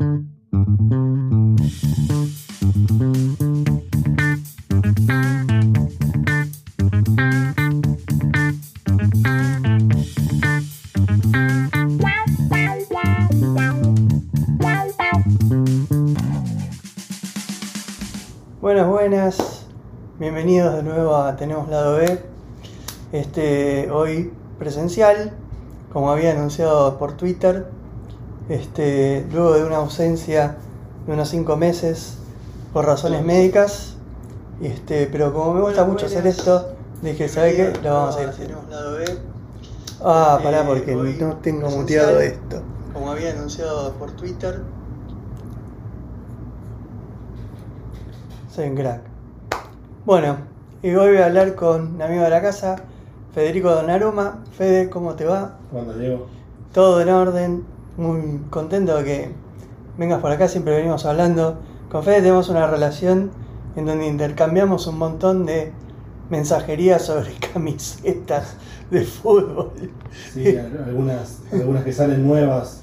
Buenas, buenas. Bienvenidos de nuevo a Tenemos Lado B. Este, hoy presencial, como había anunciado por Twitter. Este, luego de una ausencia de unos 5 meses por razones médicas. Este, pero como me gusta mucho hacer esto, dije, ¿sabe qué? Lo vamos a ir haciendo. Ah, pará, porque no tengo muteado esto. Como había anunciado por Twitter. Soy un crack. Bueno, y hoy voy a hablar con un amigo de la casa, Federico Donnarumma. Fede, ¿cómo te va? ¿Cuándo Diego? Todo en orden, muy contento de que vengas por acá, siempre venimos hablando. Con Fede tenemos una relación en donde intercambiamos un montón de mensajería sobre camisetas de fútbol. Sí, algunas, algunas que salen nuevas.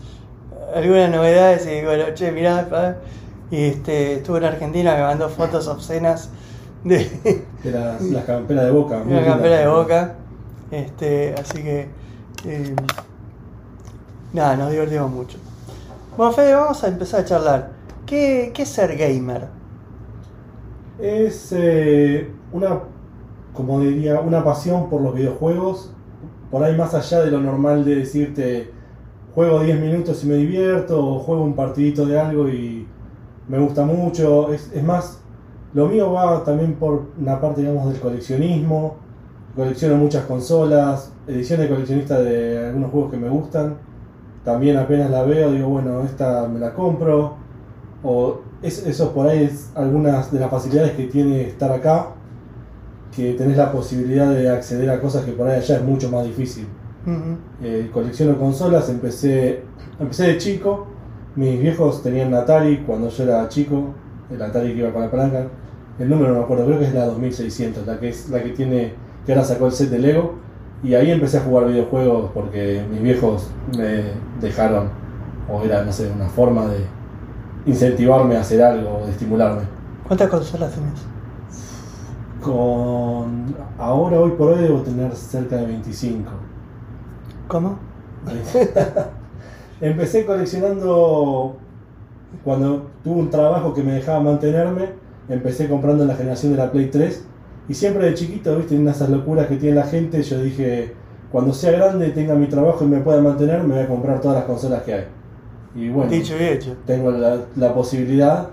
Algunas novedades y bueno, che, mirá, pa, y este, estuve en Argentina, me mandó fotos obscenas de, De las, las camperas de boca. una lindas. campera de boca. Este, así que. eh, nada, nos divertimos mucho. Bueno, Fede, vamos a empezar a charlar. ¿Qué, qué es ser gamer? Es eh, una, como diría, una pasión por los videojuegos. Por ahí más allá de lo normal de decirte, juego 10 minutos y me divierto, o juego un partidito de algo y me gusta mucho. Es, es más, lo mío va también por una parte, digamos, del coleccionismo. Colecciono muchas consolas, ediciones coleccionistas de algunos juegos que me gustan. También apenas la veo, digo, bueno, esta me la compro. O es, eso por ahí es algunas de las facilidades que tiene estar acá, que tenés la posibilidad de acceder a cosas que por ahí allá es mucho más difícil. Ujú. Eh, colecciono consolas, empecé, empecé de chico. Mis viejos tenían Atari cuando yo era chico, el Atari que iba con la palanca. El número no me acuerdo, creo que es la 2600, la que es la que tiene, que ahora sacó el set de Lego. Y ahí empecé a jugar videojuegos porque mis viejos me dejaron, o era, no sé, una forma de incentivarme a hacer algo, de estimularme. ¿Cuántas consolas tenés? Con ahora, hoy por hoy, debo tener cerca de 25. ¿Cómo? Empecé coleccionando cuando tuve un trabajo que me dejaba mantenerme. Empecé comprando en la generación de la Play 3. Y siempre de chiquito, viste, en esas locuras que tiene la gente, yo dije, cuando sea grande, tenga mi trabajo y me pueda mantener, me voy a comprar todas las consolas que hay. Y bueno, Dicho y hecho. tengo la, la posibilidad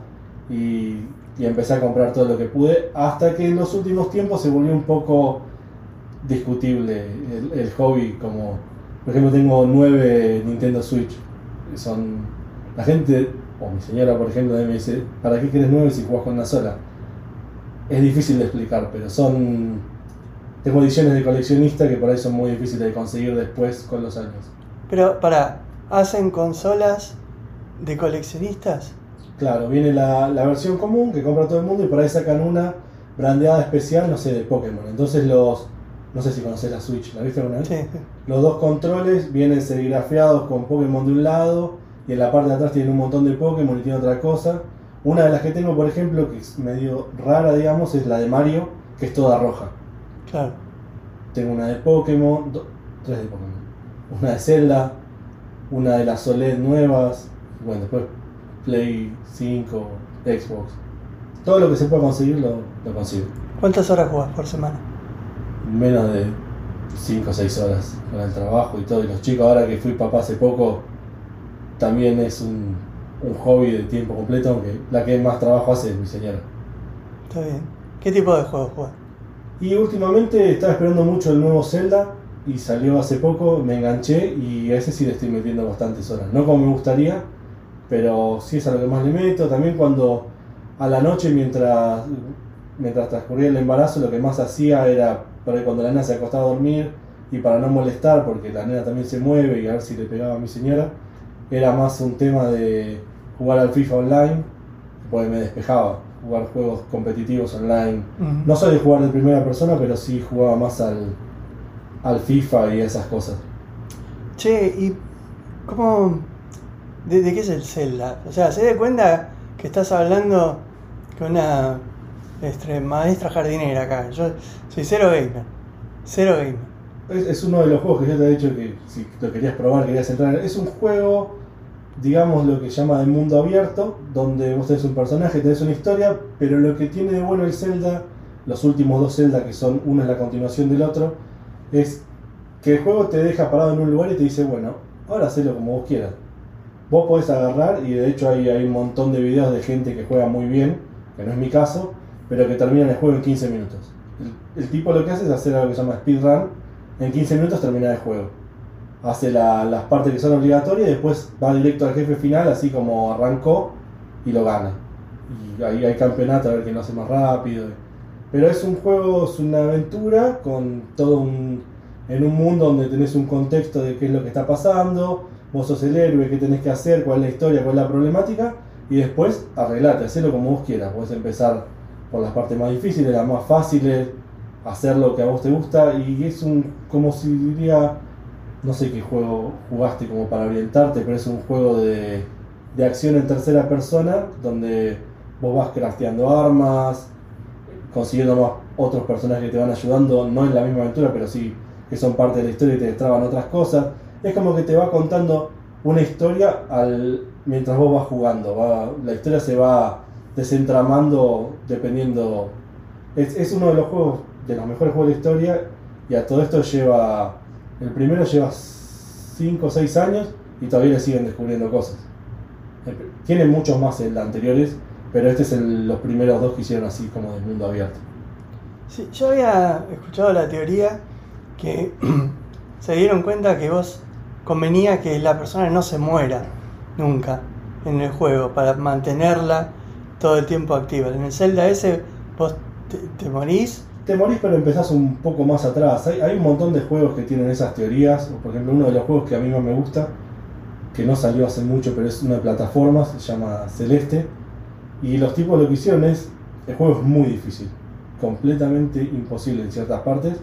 y, y empecé a comprar todo lo que pude. Hasta que en los últimos tiempos se volvió un poco discutible el, el hobby. Como, por ejemplo, tengo nueve Nintendo Switch. Son la gente, o mi señora, por ejemplo, me dice: ¿Para qué quieres nueve si jugás con una sola? Es difícil de explicar, pero son. Tengo ediciones de coleccionista que por ahí son muy difíciles de conseguir después con los años. Pero, para, ¿hacen consolas de coleccionistas? Claro, viene la, la versión común que compra todo el mundo y por ahí sacan una brandeada especial, no sé, de Pokémon. Entonces los, no sé si conoces la Switch, ¿la viste alguna vez? Sí. Los dos controles vienen serigrafiados con Pokémon de un lado y en la parte de atrás tienen un montón de Pokémon y tiene otra cosa. Una de las que tengo, por ejemplo, que es medio rara, digamos, es la de Mario, que es toda roja. Claro. Tengo una de Pokémon, do- tres de Pokémon. Una de Zelda, una de las OLED nuevas, bueno, después Play 5, Xbox. Todo lo que se pueda conseguir lo, lo consigo. ¿Cuántas horas jugás por semana? Menos de 5 o 6 horas con el trabajo y todo. Y los chicos, ahora que fui papá hace poco, también es un, un hobby de tiempo completo, aunque la que más trabajo hace es mi señora. Está bien. ¿Qué tipo de juegos jugás? Y últimamente estaba esperando mucho el nuevo Zelda y salió hace poco, me enganché y a ese sí le estoy metiendo bastantes horas. No como me gustaría, pero sí es a lo que más le meto. También cuando a la noche mientras, mientras transcurría el embarazo lo que más hacía era por ahí cuando la nena se acostaba a dormir y para no molestar porque la nena también se mueve y a ver si le pegaba a mi señora, era más un tema de jugar al FIFA online porque me despejaba, jugar juegos competitivos online. No soy de jugar de primera persona, pero sí jugaba más al, al FIFA y esas cosas. Che, ¿y cómo, ¿De, de qué es el Zelda? O sea, se da cuenta que estás hablando con una este, maestra jardinera acá. Yo soy cero gamer. Cero gamer. Es, es uno de los juegos que yo te he dicho que si lo querías probar, querías entrar. Es un juego, digamos, lo que llama de mundo abierto, donde vos tenés un personaje, tenés una historia, pero lo que tiene de bueno el Zelda, los últimos dos Zelda, que son uno es la continuación del otro, es que el juego te deja parado en un lugar y te dice, bueno, ahora hacelo como vos quieras. Vos podés agarrar, y de hecho hay, hay un montón de videos de gente que juega muy bien, que no es mi caso, pero que terminan el juego en 15 minutos. El, el tipo lo que hace es hacer algo que se llama speedrun, en 15 minutos termina el juego. Hace la- las partes que son obligatorias y después va directo al jefe final, así como arrancó, y lo gana. Y ahí hay campeonato a ver quién lo hace más rápido. Pero es un juego, es una aventura con todo un. en un mundo donde tenés un contexto de qué es lo que está pasando, vos sos el héroe, qué tenés que hacer, cuál es la historia, cuál es la problemática, y después arreglate, hacelo como vos quieras. Podés empezar por las partes más difíciles, las más fáciles, hacer lo que a vos te gusta, y es un. como si diría. No sé qué juego jugaste como para orientarte, pero es un juego de, de acción en tercera persona, donde vos vas crafteando armas, consiguiendo más otros personajes que te van ayudando, no en la misma aventura, pero sí que son parte de la historia y te destraban otras cosas. Es como que te va contando una historia al, mientras vos vas jugando. la historia se va desentramando dependiendo. Es, es uno de los juegos, de los mejores juegos de la historia, y a todo esto lleva. El primero lleva 5 o 6 años y todavía le siguen descubriendo cosas. Tiene muchos más el anteriores, pero este es el- los primeros dos que hicieron así como de mundo abierto. Sí, yo había escuchado la teoría que se dieron cuenta que vos convenía que la persona no se muera nunca en el juego para mantenerla todo el tiempo activa. En el Zelda ese vos te morís. Te morís pero empezás un poco más atrás. Hay, un montón de juegos que tienen esas teorías. Por ejemplo, uno de los juegos que a mí más me gusta, que no salió hace mucho, pero es una de plataformas, se llama Celeste. Y los tipos lo que hicieron es, el juego es muy difícil, completamente imposible en ciertas partes,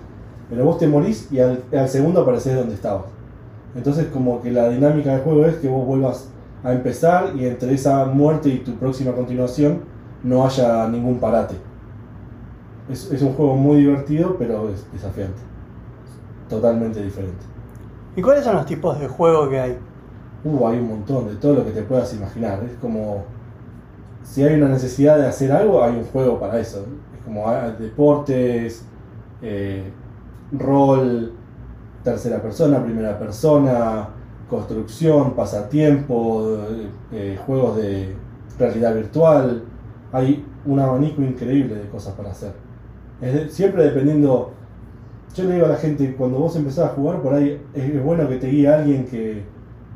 pero vos te morís y al, al segundo apareces donde estabas. Entonces como que la dinámica del juego es que vos vuelvas a empezar y entre esa muerte y tu próxima continuación no haya ningún parate. Es, es un juego muy divertido, pero es desafiante. Totalmente diferente. ¿Y cuáles son los tipos de juego que hay? Uh, hay un montón de todo lo que te puedas imaginar. Es como. Si hay una necesidad de hacer algo, hay un juego para eso. Es como ah, deportes, eh, rol, tercera persona, primera persona, construcción, pasatiempo, eh, eh, juegos de realidad virtual. Hay un abanico increíble de cosas para hacer. Es siempre dependiendo. Yo le digo a la gente, cuando vos empezás a jugar, por ahí es, bueno que te guíe alguien que,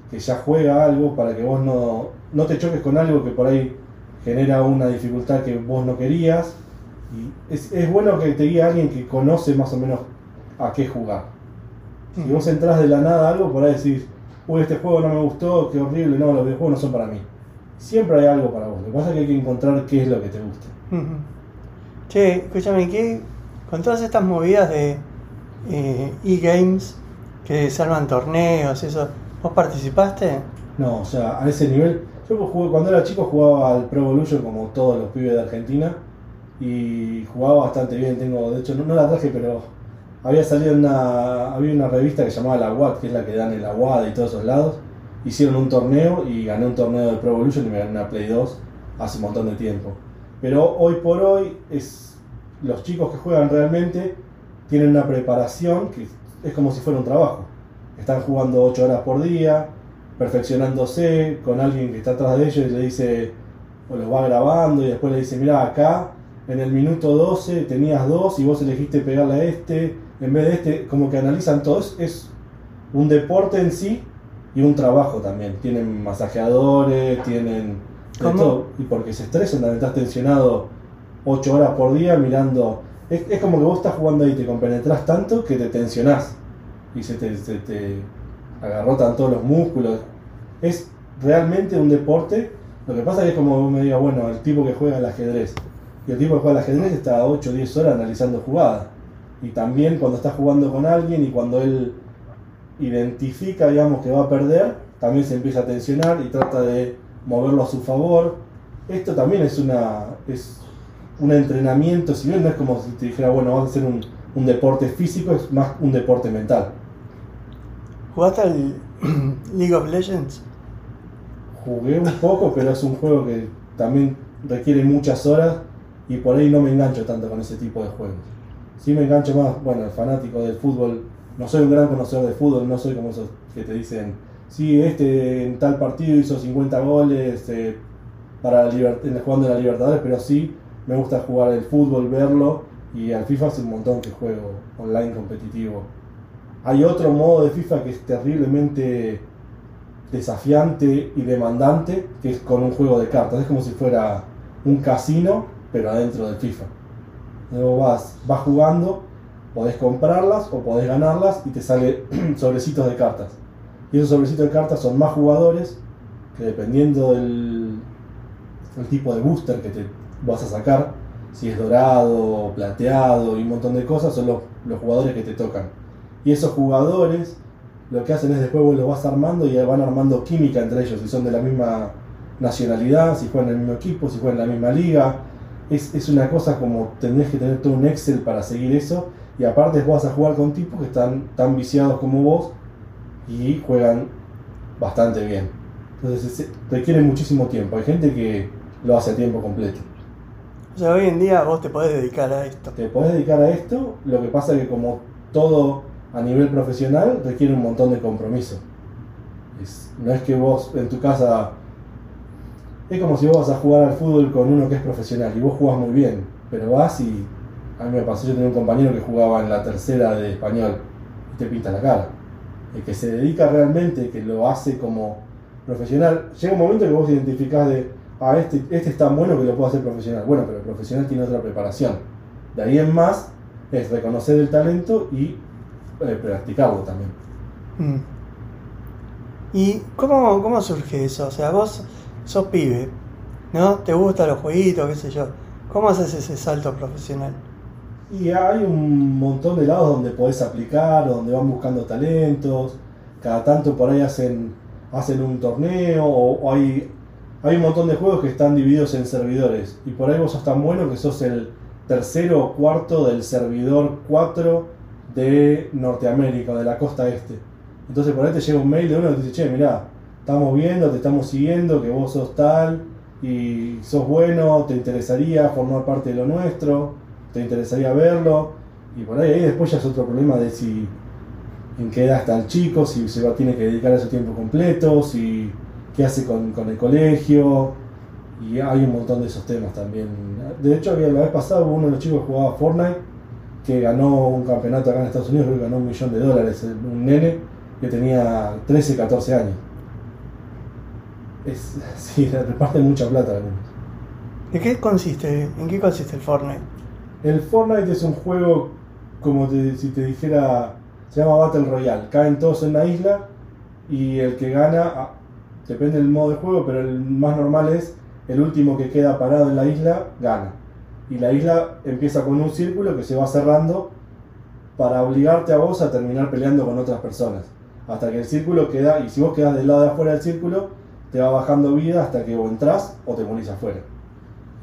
que ya juega algo para que vos no, no te choques con algo que por ahí genera una dificultad que vos no querías. Y es, es bueno que te guíe alguien que conoce más o menos a qué jugar. Si vos entras de la nada a algo, por ahí decís, uy, este juego no me gustó, qué horrible, no, los videojuegos no son para mí. Siempre hay algo para vos. Lo que pasa es que hay que encontrar qué es lo que te gusta. Che, escúchame, ¿qué? Con todas estas movidas de eh, e-games que se arman torneos, eso, ¿vos participaste? No, o sea, a ese nivel. Yo jugué- cuando era chico jugaba al Pro Evolution como todos los pibes de Argentina y jugaba bastante bien. Tengo, de hecho, no, la traje, pero había salido una, había una revista que se llamaba La UAD, que es la que dan en la y todos esos lados. Hicieron un torneo y gané un torneo de Pro Evolution y me gané una Play 2 hace un montón de tiempo. Pero hoy por hoy es los chicos que juegan realmente tienen una preparación que es como si fuera un trabajo. Están jugando 8 horas por día, perfeccionándose con alguien que está atrás de ellos y le dice, o los va grabando y después le dice, mira, acá en el minuto 12 tenías dos y vos elegiste pegarle a este, en vez de este, como que analizan todo. Es, es un deporte en sí y un trabajo también. Tienen masajeadores, tienen Y porque se estresan, también estás tensionado 8 horas por día mirando. Es, es como que vos estás jugando ahí y te compenetras tanto que te tensionás y se te, se te agarrotan todos los músculos. Es realmente un deporte. Lo que pasa es que es como me diga, bueno, el tipo que juega al ajedrez. Y el tipo que juega al ajedrez está 8 o 10 horas analizando jugadas. Y también cuando está jugando con alguien y cuando él identifica, digamos, que va a perder, también se empieza a tensionar y trata de moverlo a su favor. Esto también es una es un entrenamiento, si bien no es como si te dijera, bueno, vamos a hacer un, un deporte físico, es más un deporte mental. ¿Jugaste al League of Legends? Jugué un poco, pero es un juego que también requiere muchas horas y por ahí no me engancho tanto con ese tipo de juegos. Sí me engancho más, bueno, el fanático del fútbol, no soy un gran conocedor de fútbol, no soy como esos que te dicen, sí, este en tal partido hizo 50 goles eh, para jugando en la Libertadores, pero sí me gusta jugar el fútbol, verlo y al FIFA hace un montón que juego online competitivo. Hay otro modo de FIFA que es terriblemente desafiante y demandante, que es con un juego de cartas. Es como si fuera un casino, pero adentro del FIFA. Luego vas, vas jugando, podés comprarlas o podés ganarlas y te sale sobrecitos de cartas. Y esos sobrecitos de cartas son más jugadores que dependiendo del el tipo de booster que te vas a sacar, si es dorado, plateado y un montón de cosas, son los, los jugadores que te tocan. Y esos jugadores lo que hacen es después vos los vas armando y van armando química entre ellos, si son de la misma nacionalidad, si juegan en el mismo equipo, si juegan en la misma liga. Es, es una cosa como tendrías que tener todo un Excel para seguir eso. Y aparte vas a jugar con tipos que están tan viciados como vos y juegan bastante bien. Entonces es- requiere muchísimo tiempo. Hay gente que lo hace a tiempo completo. O sea, hoy en día vos te podés dedicar a esto. Te podés dedicar a esto, lo que pasa es que como todo a nivel profesional requiere un montón de compromiso. Es- no es que vos en tu casa... Es como si vos vas a jugar al fútbol con uno que es profesional y vos jugás muy bien, pero vas y... A mí me pasó, yo tenía un compañero que jugaba en la tercera de español y te pinta la cara. El que se dedica realmente, que lo hace como profesional, llega un momento que vos identificás de, ah, este, este es tan bueno que lo puedo hacer profesional. Bueno, pero el profesional tiene otra preparación. De ahí en más es reconocer el talento y eh, practicarlo también. Mm. ¿Y cómo, cómo surge eso? O sea, vos sos pibe, ¿no? Te gustan los jueguitos, qué sé yo. ¿Cómo haces ese salto profesional? Y hay un montón de lados donde podés aplicar, donde van buscando talentos. Cada tanto por ahí hacen, hacen un torneo o, hay, hay un montón de juegos que están divididos en servidores. Y por ahí vos sos tan bueno que sos el tercero o cuarto del servidor 4 de Norteamérica, de la costa este. Entonces por ahí te llega un mail de uno que te dice, che, mirá, estamos viendo, te estamos siguiendo, que vos sos tal y sos bueno, te interesaría formar parte de lo nuestro, te interesaría verlo. Y por ahí, después ya es otro problema de si en qué edad está el chico, si se va, tiene que dedicar a su tiempo completo, si qué hace con, el colegio. Y hay un montón de esos temas también. De hecho, había, la vez pasada uno de los chicos jugaba Fortnite que ganó un campeonato acá en Estados Unidos, creo que ganó un millón de dólares, un nene que tenía 13, 14 años. Es, sí, reparten mucha plata algunos. ¿De qué consiste? ¿En qué consiste el Fortnite? El Fortnite es un juego, como si te dijera, se llama Battle Royale. Caen todos en la isla y el que gana, ah, depende del modo de juego, pero el más normal es el último que queda parado en la isla, gana. Y la isla empieza con un círculo que se va cerrando para obligarte a vos a terminar peleando con otras personas. Hasta que el círculo queda, y si vos quedas del lado de afuera del círculo, te va bajando vida hasta que o entras o te morís afuera.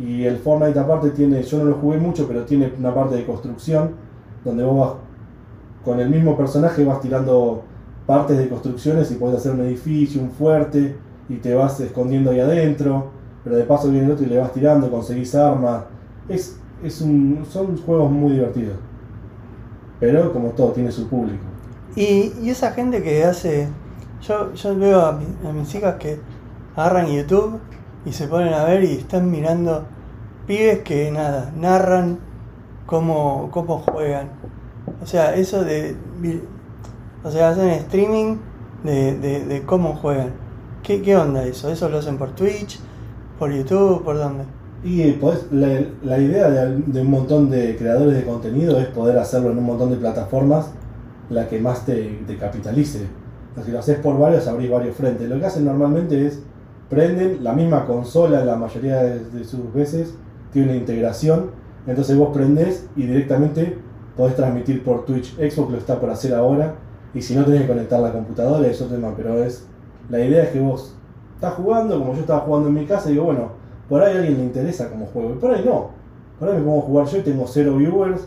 Y el Fortnite aparte tiene, yo no lo jugué mucho, pero tiene una parte de construcción donde vos vas con el mismo personaje vas tirando partes de construcciones y podés hacer un edificio, un fuerte y te vas escondiendo ahí adentro, pero de paso viene el otro y le vas tirando, conseguís armas. Es, es un, son juegos muy divertidos. Pero como todo, tiene su público. Y, y esa gente que hace. Yo, yo veo a, a mis hijas que agarran YouTube y se ponen a ver y están mirando pibes que nada, narran cómo, cómo juegan. O sea, eso de. O sea, hacen streaming de, de, cómo juegan. ¿Qué, ¿Qué onda eso? ¿Eso lo hacen por Twitch? ¿Por YouTube? ¿Por dónde? Y podés- la, idea de, un montón de creadores de contenido es poder hacerlo en un montón de plataformas la que más te, capitalice. O si lo haces por varios, abrís varios frentes. Lo que hacen normalmente es prenden la misma consola la mayoría de, sus veces, tiene una integración, entonces vos prendés y directamente podés transmitir por Twitch. Xbox lo está por hacer ahora, y si no tenés que conectar la computadora es otro tema, pero es la idea es que vos estás jugando, como yo estaba jugando en mi casa, y digo, bueno, por ahí a alguien le interesa como juego, y por ahí no. Por ahí me pongo a jugar yo y tengo cero viewers,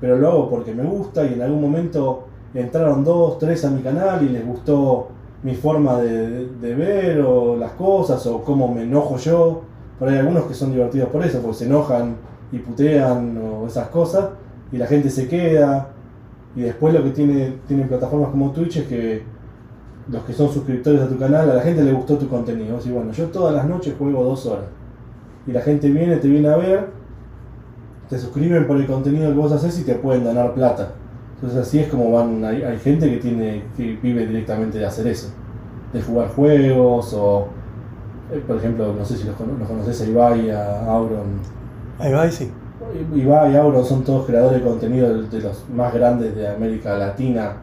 pero lo hago porque me gusta y en algún momento entraron dos, tres a mi canal y les gustó mi forma de, ver o las cosas o cómo me enojo yo. Ahí hay algunos que son divertidos por eso, porque se enojan y putean o esas cosas y la gente se queda. Y después lo que tiene, tienen plataformas como Twitch es que los que son suscriptores a tu canal, a la gente le gustó tu contenido. Y bueno, yo todas las noches juego dos horas. Y la gente viene, te viene a ver, te suscriben por el contenido que vos haces y te pueden donar plata. Entonces así es como van, hay, hay gente que tiene, que vive directamente de hacer eso. De jugar juegos o, eh, por ejemplo, no sé si los, los conoces a Ibai, a Auron. Va, y sí. Ibai y Auron son todos creadores de contenido de- de los más grandes de América Latina,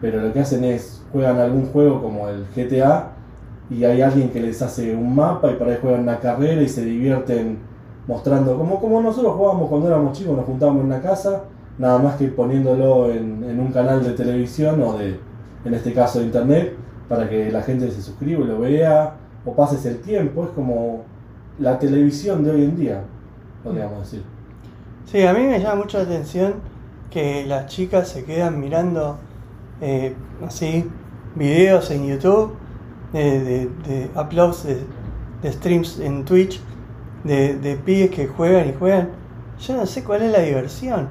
pero lo que hacen es juegan algún juego como el GTA y hay alguien que les hace un mapa y para ahí juegan una carrera y se divierten mostrando, como, como nosotros jugábamos cuando éramos chicos, nos juntábamos en una casa, nada más que poniéndolo en, un canal de televisión o de, en este caso de internet, para que la gente se suscriba lo vea o pases el tiempo, es como la televisión de hoy en día, podríamos decir. Sí, a mí me llama mucho la atención que las chicas se quedan mirando eh, así videos en YouTube de, de, de uploads de, de streams en Twitch de, de pibes que juegan y juegan. Yo no sé cuál es la diversión.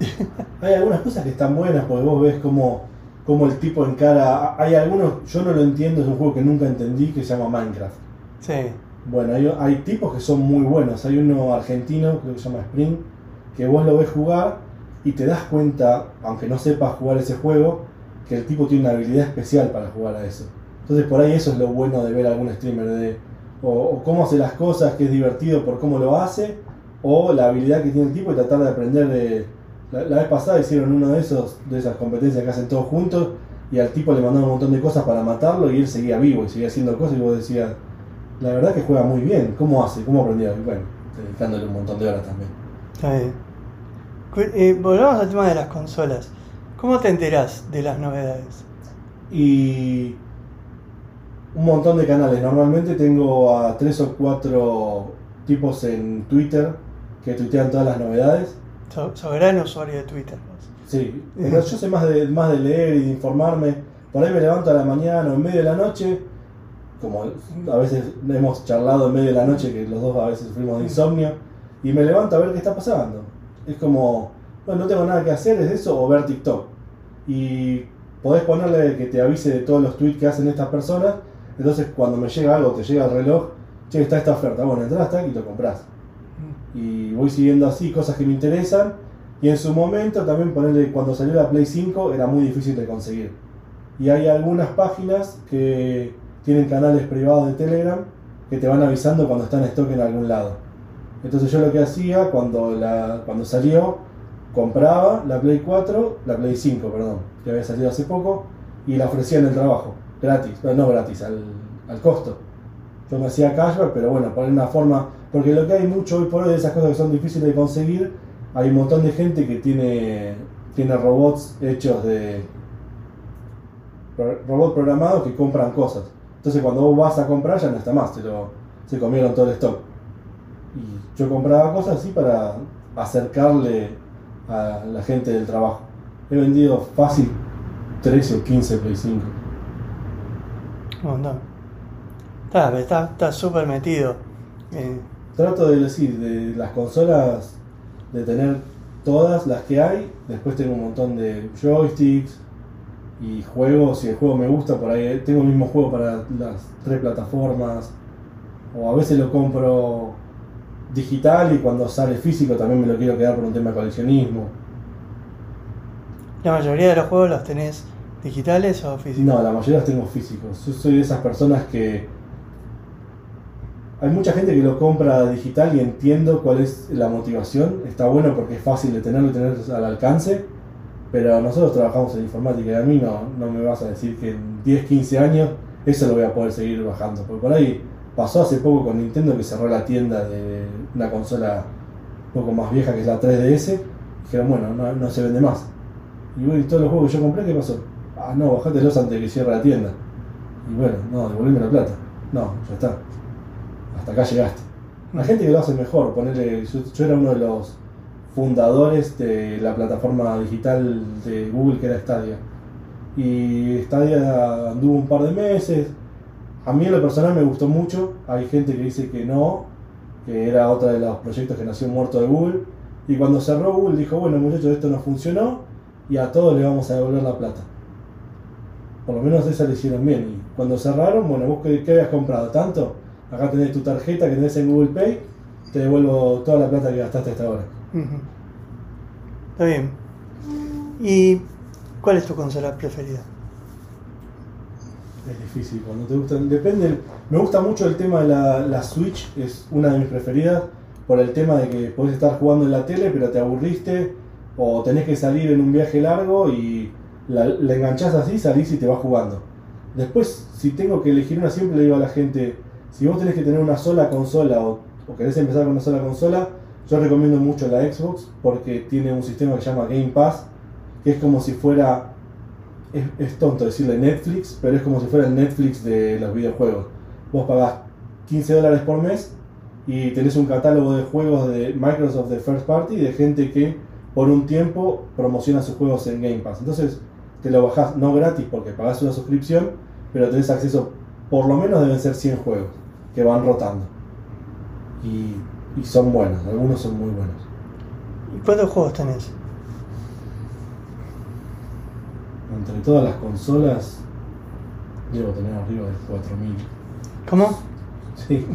Hay algunas cosas que están buenas porque vos ves como, como el tipo encara. Hay algunos, yo no lo entiendo, es un juego que nunca entendí que se llama Minecraft. Sí, Bueno, hay, hay tipos que son muy buenos. Hay uno argentino, creo que se llama Spring, que vos lo ves jugar y te das cuenta, aunque no sepas jugar ese juego, que el tipo tiene una habilidad especial para jugar a eso. Entonces por ahí eso es lo bueno de ver a algún streamer, de o, o cómo hace las cosas, que es divertido por cómo lo hace, o la habilidad que tiene el tipo y tratar de aprender de... La, la vez pasada hicieron uno de esos, de esas competencias que hacen todos juntos, y al tipo le mandaron un montón de cosas para matarlo y él seguía vivo y seguía haciendo cosas y vos decías, la verdad que juega muy bien. ¿Cómo hace? ¿Cómo aprendió? Y bueno, dedicándole un montón de horas también. está bien. Eh, volvamos al tema de las consolas. ¿Cómo te enterás de las novedades? Y un montón de canales. Normalmente tengo a tres o cuatro tipos en Twitter que tuitean todas las novedades. So, sos gran usuario de Twitter. Sí, yo sé más de, más de leer y de informarme. Por ahí me levanto a la mañana o en medio de la noche, como a veces hemos charlado en medio de la noche, que los dos a veces sufrimos de insomnio, y me levanto a ver qué está pasando. Es como, bueno, no tengo nada que hacer, es eso, o ver TikTok. Y podés ponerle que te avise de todos los tweets que hacen estas personas, entonces cuando me llega algo, te llega el reloj, che, está esta oferta, bueno, entras hasta y lo compras y voy siguiendo así cosas que me interesan. Y en su momento también ponerle, cuando salió la Play 5 era muy difícil de conseguir. Y hay algunas páginas que tienen canales privados de Telegram que te van avisando cuando está en stock en algún lado. Entonces yo lo que hacía cuando, la, cuando salió, compraba la Play 4, la Play 5, perdón, que había salido hace poco, y la ofrecía en el trabajo, gratis, no, no gratis, al, al costo. Yo me hacía cashback, pero bueno, poner una forma, porque lo que hay mucho hoy por hoy de esas cosas que son difíciles de conseguir, hay un montón de gente que tiene, tiene robots hechos de robots programados que compran cosas. Entonces cuando vos vas a comprar ya no está más, lo, se comieron todo el stock. Y yo compraba cosas así para acercarle a la gente del trabajo. He vendido fácil 13 o 15 Play 5. Un montón. Está, pero está está súper metido. Eh, Trato de decir, de las consolas, de tener todas las que hay. Después tengo un montón de joysticks y juegos. Si el juego me gusta, por ahí tengo el mismo juego para las tres plataformas. O a veces lo compro digital y cuando sale físico también me lo quiero quedar por un tema de coleccionismo. la mayoría de los juegos los tenés digitales o físicos. No, la mayoría los tengo físicos. Yo soy de esas personas que. Hay mucha gente que lo compra digital y entiendo cuál es la motivación. Está bueno porque es fácil de tenerlo y tener al alcance. Pero nosotros trabajamos en informática y a mí no, no me vas a decir que en 10, 15 años eso lo voy a poder seguir bajando. Porque por ahí pasó hace poco con Nintendo que cerró la tienda de una consola un poco más vieja que es la 3DS. Dijeron, bueno, no, no se vende más. Y bueno, y todos los juegos que yo compré, ¿qué pasó? Ah, no, bajatelos antes de que cierre la tienda. Y bueno, no, devolveme la plata. No, ya está. Hasta acá llegaste. La gente que lo hace mejor, ponerle, yo, yo era uno de los fundadores de la plataforma digital de Google que era Stadia. Y Stadia anduvo un par de meses. A mí en lo personal me gustó mucho. Hay gente que dice que no, que era otro de los proyectos que nació muerto de Google. Y cuando cerró Google dijo, bueno muchachos, esto no funcionó y a todos le vamos a devolver la plata. Por lo menos esa le hicieron bien. Y cuando cerraron, bueno, vos qué habías comprado tanto, acá tenés tu tarjeta que tenés en Google Pay, te devuelvo toda la plata que gastaste hasta ahora. Está bien. ¿Y cuál es tu consola preferida? Es difícil, cuando te gustan. Depende. Me gusta mucho el tema de la, la Switch, es una de mis preferidas. Por el tema de que podés estar jugando en la tele, pero te aburriste. O tenés que salir en un viaje largo y la, la enganchás así, salís y te vas jugando. Después, si tengo que elegir una, siempre le digo a la gente: si vos tenés que tener una sola consola o, querés empezar con una sola consola, yo recomiendo mucho la Xbox porque tiene un sistema que se llama Game Pass, que es como si fuera es, es tonto decirle Netflix, pero es como si fuera el Netflix de los videojuegos. Vos pagás 15 dólares por mes y tenés un catálogo de juegos de Microsoft de First Party de gente que por un tiempo promociona sus juegos en Game Pass. Entonces te lo bajás no gratis porque pagás una suscripción, pero tenés acceso, por lo menos deben ser 100 juegos que van rotando. Y, y son buenos, algunos son muy buenos. ¿Y cuántos juegos tenés? Entre todas las consolas, debo tener arriba de 4000. ¿Cómo? Sí.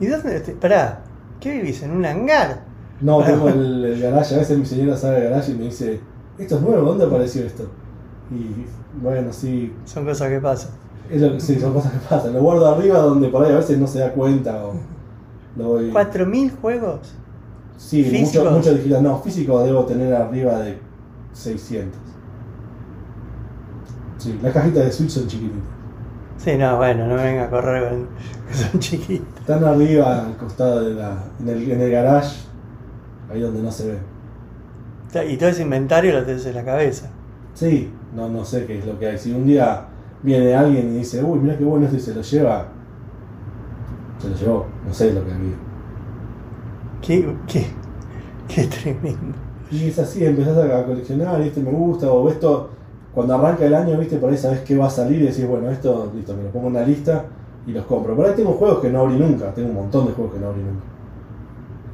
¿Y dónde? te- Pará, ¿qué vivís? ¿En un hangar? No, tengo el, el garage. A veces mi señora sale al garage y me dice: ¿Esto es nuevo? ¿Dónde apareció esto? Y bueno, sí, Son cosas que pasan. Es lo que, sí, son cosas que pasan. Lo guardo arriba donde por ahí a veces no se da cuenta o lo voy. ¿4.000 juegos? Sí, mucho, ¿Físicos? mucho digital. No, físico debo tener arriba de 600. Sí, las cajitas de Switch son chiquititas. Sí, no, bueno, no me venga a correr con que son chiquitos. Están arriba al costado de la. en el, en el garage, ahí donde no se ve. Y todo ese inventario lo tenés en la cabeza. Sí, no, no sé qué es lo que hay. Si un día viene alguien y dice, uy, mira qué bueno esto y se lo lleva, se lo llevó, no sé lo que había. Qué, qué, qué tremendo. Y es así, empezás a coleccionar y este me gusta, o esto, cuando arranca el año, viste, por ahí sabes qué va a salir y decís, bueno, esto, listo, me lo pongo en una lista y los compro. Por ahí tengo juegos que no abrí nunca, tengo un montón de juegos que no abrí nunca.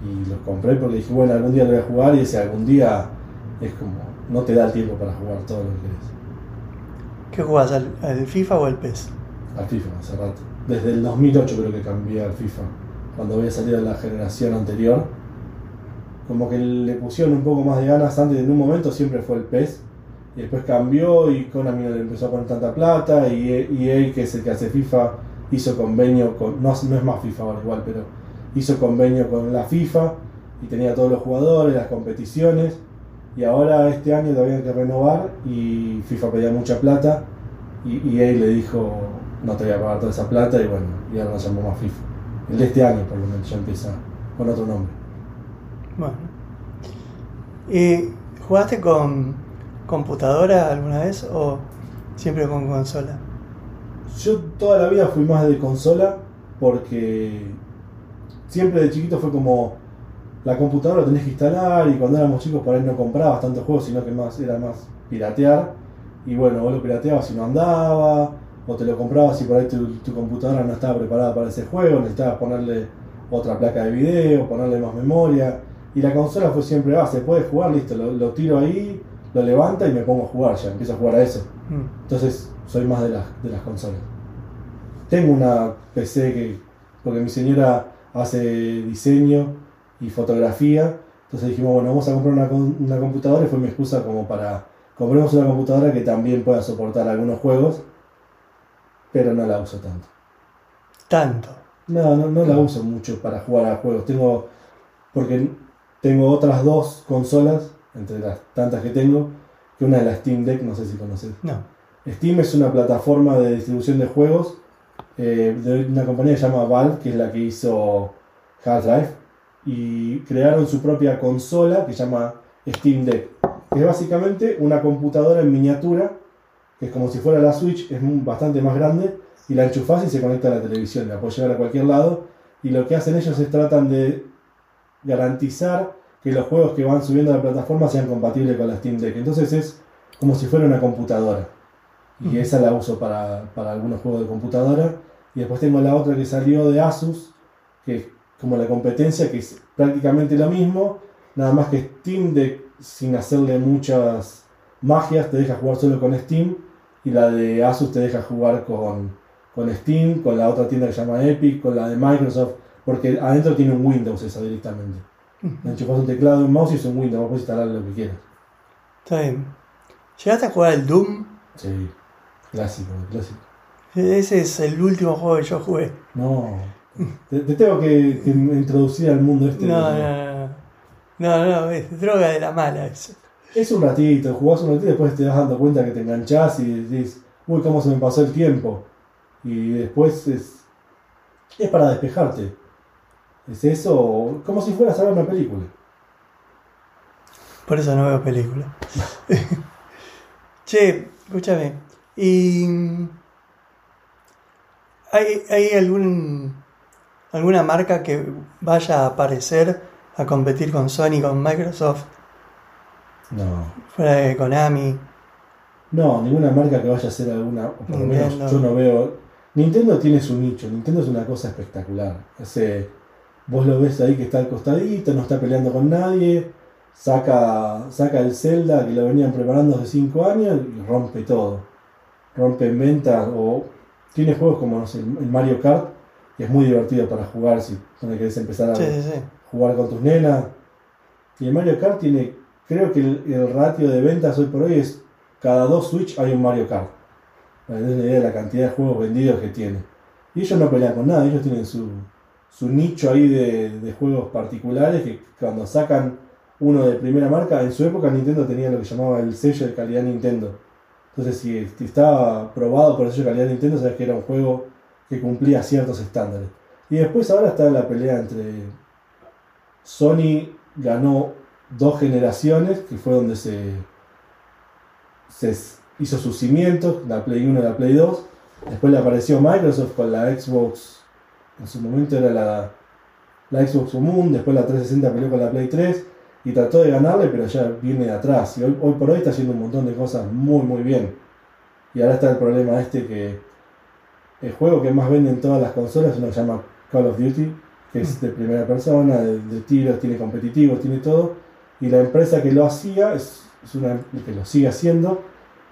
Y los compré porque dije, bueno, algún día lo voy a jugar y ese algún día es como, no te da el tiempo para jugar todo lo que querés. ¿Qué jugás? ¿Al, FIFA o al PES? Al FIFA hace rato. Desde el 2008 creo que cambié al FIFA. Cuando había salido de la generación anterior. Como que le pusieron un poco más de ganas antes. En un momento siempre fue el PES. Y después cambió y Konami no le empezó a poner tanta plata. Y EA, que es el que hace FIFA, hizo convenio con... No, no es más FIFA ahora igual, pero hizo convenio con la FIFA. Y tenía todos los jugadores, las competiciones. Y ahora este año todavía hay que renovar. Y FIFA pedía mucha plata. Y EA le dijo, no te voy a pagar toda esa plata y bueno, y ahora nos llamó más FIFA. El de este año por lo menos ya empieza con otro nombre. Bueno. ¿Y jugaste con computadora alguna vez o siempre con consola? Yo toda la vida fui más de consola porque siempre de chiquito fue como la computadora la tenés que instalar y cuando éramos chicos por ahí no comprabas tantos juegos, sino que más era más piratear. Y bueno, vos lo pirateabas y no andaba, o te lo comprabas y por ahí tu, tu computadora no estaba preparada para ese juego, necesitabas ponerle otra placa de video, ponerle más memoria. Y la consola fue siempre, ah, se puede jugar, listo, lo, lo tiro ahí, lo levanta y me pongo a jugar ya, empiezo a jugar a eso. Mm. Entonces soy más de las, de las consolas. Tengo una PC que, porque mi señora hace diseño y fotografía, entonces dijimos, bueno, vamos a comprar una, una computadora y fue mi excusa como para, compremos una computadora que también pueda soportar algunos juegos, pero no la uso tanto. Tanto. No, no, no la uso mucho para jugar a juegos. Tengo, porque tengo otras dos consolas, entre las tantas que tengo, que una es la Steam Deck, no sé si conoces. No. Steam es una plataforma de distribución de juegos eh, de una compañía que se llama Valve, que es la que hizo Half-Life, y crearon su propia consola que se llama Steam Deck, que es básicamente una computadora en miniatura, que es como si fuera la Switch, es bastante más grande, y la enchufás y se conecta a la televisión, la puedes llevar a cualquier lado. Y lo que hacen ellos es tratan de garantizar que los juegos que van subiendo a la plataforma sean compatibles con la Steam Deck. Entonces es como si fuera una computadora. Y esa la uso para, para algunos juegos de computadora. Y después tengo la otra que salió de Asus, que como la competencia, que es prácticamente lo mismo, nada más que Steam Deck sin hacerle muchas magias, te deja jugar solo con Steam. Y la de Asus te deja jugar con, con Steam, con la otra tienda que se llama Epic, con la de Microsoft, porque adentro tiene un Windows esa directamente. Enchufas un teclado un mouse y es un Windows, puedes instalar lo que quieras. Está bien. ¿Llegaste a jugar el Doom? Sí, clásico, clásico. Ese es el último juego que yo jugué. No, te, te tengo que, que introducir al mundo este. No, no, no. No, no, no, es droga de la mala eso. Es un ratito, jugás un ratito y después te das dando cuenta que te enganchás y decís, uy, cómo se me pasó el tiempo. Y después es, es para despejarte. Es eso, como si fueras a ver una película. Por eso no veo películas. che, escúchame. ¿Y hay, hay algún alguna marca que vaya a aparecer a competir con Sony, con Microsoft, No, fuera de Konami? no, ninguna marca que vaya a hacer alguna, o por lo menos yo no veo. Nintendo tiene su nicho, Nintendo es una cosa espectacular. Ese, vos lo ves ahí que está al costadito, no está peleando con nadie, saca, saca el Zelda que lo venían preparando hace 5 años y rompe todo. Rompe en ventas o tiene juegos como no sé, el Mario Kart, es muy divertido para jugar si no querés empezar a Sí, sí, sí. jugar con tus nenas. Y el Mario Kart tiene, creo que el, el ratio de ventas hoy por hoy es cada dos Switch hay un Mario Kart. Des una idea de la cantidad de juegos vendidos que tiene. Y ellos no pelean con nada, ellos tienen su, su nicho ahí de, de juegos particulares que cuando sacan uno de primera marca, en su época Nintendo tenía lo que llamaba el sello de calidad Nintendo. Entonces si, si estaba probado por el sello de calidad Nintendo, sabes que era un juego que cumplía ciertos estándares. Y después ahora está la pelea entre Sony ganó dos generaciones, que fue donde se, se hizo sus cimientos, la Play 1 y la Play 2. Después le apareció Microsoft con la Xbox, en su momento era la, la Xbox común, después la 360 peleó con la Play 3 y trató de ganarle, pero ya viene de atrás. Y hoy, hoy por hoy está haciendo un montón de cosas muy, muy bien. Y ahora está el problema este que el juego que más vende en todas las consolas es uno que se llama Call of Duty, que es de primera persona, de, de tiros, tiene competitivos, tiene todo. Y la empresa que lo hacía, es, es una que lo sigue haciendo,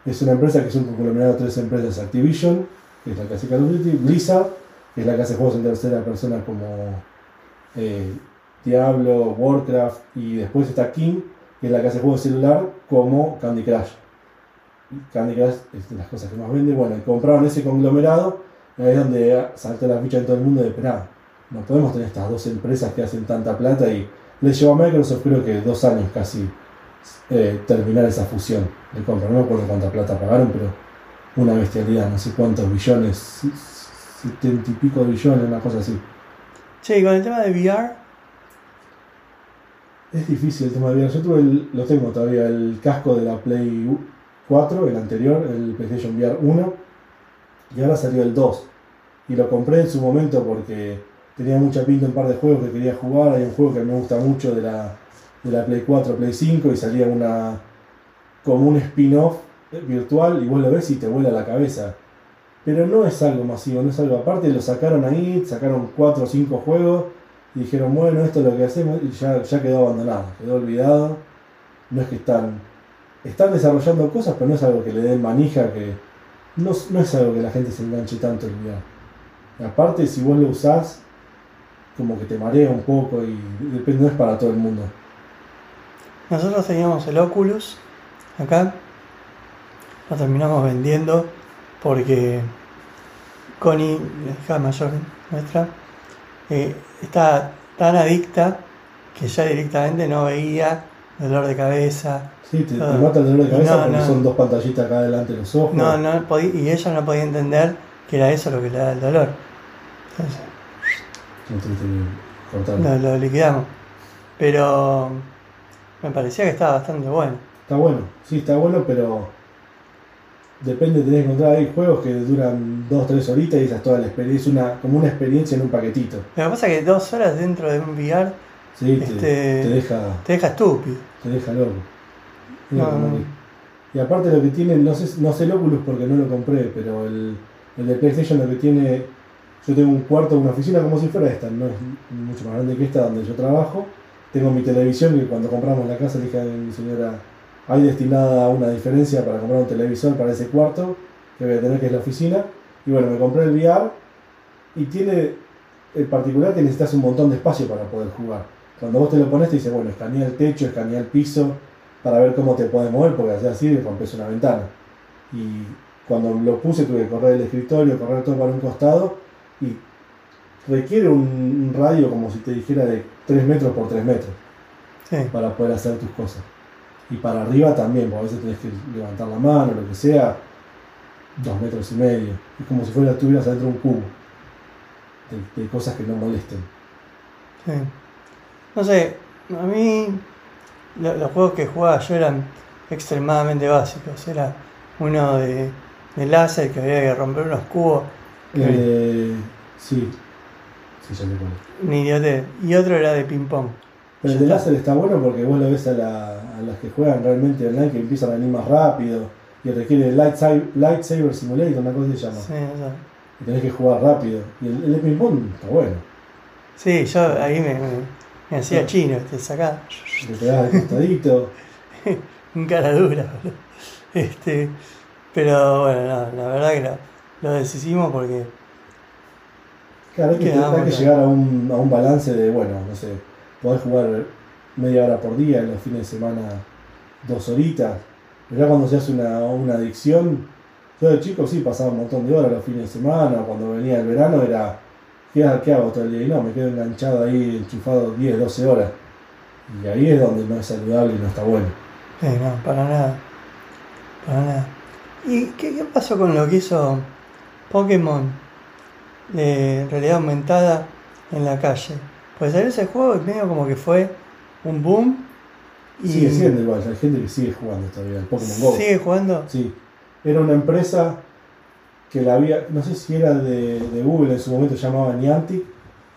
es una empresa que es un conglomerado de tres empresas, Activision, que es la que hace Call of Duty, Blizzard, que es la que hace juegos en tercera persona como eh, Diablo, Warcraft, y después está King, que es la que hace juegos de celular como Candy Crush. Candy Crush es de las cosas que más vende. Bueno, y compraron ese conglomerado, ahí es donde saltó la ficha en todo el mundo de, esperá, no podemos tener estas dos empresas que hacen tanta plata y les llevó a Microsoft creo que dos años casi eh, terminar esa fusión de compra. No me acuerdo cuánta plata pagaron, pero una bestialidad, no sé cuántos billones, setenta y pico de billones, una cosa así. Che, y con el tema de VR, Es difícil el tema de VR. Yo tuve el, lo tengo todavía, el casco de la Play 4, el anterior, el PlayStation VR 1, y ahora salió el 2. Y lo compré en su momento porque tenía mucha pinta un par de juegos que quería jugar. Hay un juego que me gusta mucho de la, de la Play 4, Play 5, y salía una como un spin-off virtual, y vos lo ves y te vuela la cabeza. Pero no es algo masivo, no es algo aparte, lo sacaron ahí, sacaron 4 o 5 juegos y dijeron, bueno, esto es lo que hacemos y ya, ya quedó abandonado, quedó olvidado. No es que están, están desarrollando cosas, pero no es algo que le den manija, que no, es algo que la gente se enganche tanto en VR. Aparte, si vos lo usás, como que te marea un poco y no es para todo el mundo. nosotros teníamos el Oculus acá, lo terminamos vendiendo porque Connie, la hija mayor nuestra, eh, está tan adicta que ya directamente no veía dolor de cabeza. Sí, te, te mata el dolor de cabeza No, porque no. son dos pantallitas acá delante de los ojos. No, no podía, y ella no podía entender que era eso lo que le daba el dolor. Entonces, lo, lo liquidamos. Pero me parecía que estaba bastante bueno. Está bueno, sí, está bueno, pero depende, tenés que encontrar ahí juegos que duran 2-3 horitas y esa es toda la experiencia, una, como una experiencia en un paquetito. Lo que pasa es que dos horas dentro de un VR Sí, te, Este, te deja, te deja estúpido. Te deja loco. No, Y aparte lo que tiene, no sé, no sé el Oculus porque no lo compré, pero el, el de PlayStation lo que tiene, yo tengo un cuarto, una oficina como si fuera esta, no es mucho más grande que esta donde yo trabajo. Tengo mi televisión que cuando compramos la casa le dije a mi señora, hay destinada una diferencia para comprar un televisor para ese cuarto que voy a tener que es la oficina. Y bueno, me compré el VR y tiene el particular que necesitas un montón de espacio para poder jugar. Cuando vos te lo pones te dice, bueno, escanea el techo, escanea el piso, para ver cómo te puedes mover, porque así así rompes una ventana. Y cuando lo puse tuve que correr el escritorio, correr todo para un costado y requiere un, radio como si te dijera de 3 metros por 3 metros Sí. para poder hacer tus cosas. Y para arriba también, porque a veces tenés que levantar la mano, lo que sea, 2 metros y medio. Es como si fuera estuvieras adentro de un cubo de, de cosas que no molesten. Sí. No sé, a mí lo- los juegos que jugaba yo eran extremadamente básicos. Era uno de, de láser que había que romper unos cubos, Eh, sí, sí, ya me acuerdo. un idiote, y otro era de ping pong. Pero el de láser está bueno porque vos lo ves a, la- a las que juegan realmente online que empiezan a venir más rápido y requiere Lightsaber, Lightsaber Simulator, una cosa se llama. Sí, o sea, Y tenés que jugar rápido. Y el, el de ping pong está bueno. sí, yo ahí me, me- me hacía chino, te sacaba Te pegás de costadito. un cara dura. Este, pero bueno, no, la verdad que lo, lo deshicimos porque Claro, hay que, hay que llegar a un, a un balance de, bueno, no sé, podés jugar media hora por día, en los fines de semana dos horitas. Pero ya cuando se hace una, una adicción, yo de chico sí pasaba un montón de horas los fines de semana, cuando venía el verano era, ¿qué, qué hago todo el día? Y no, me quedo enganchado ahí, enchufado 10, 12 horas. Y ahí es donde no es saludable y no está bueno. Eh, no, para nada. Para nada. ¿Y qué, qué pasó con lo que hizo Pokémon de realidad aumentada en la calle? Pues salió ese juego y medio como que fue un boom. Y Sigue siendo igual, hay gente que sigue jugando todavía, el Pokémon Go. ¿Sigue jugando? Sí, era una empresa que la había, no sé si era de, de Google en su momento, llamaba Niantic,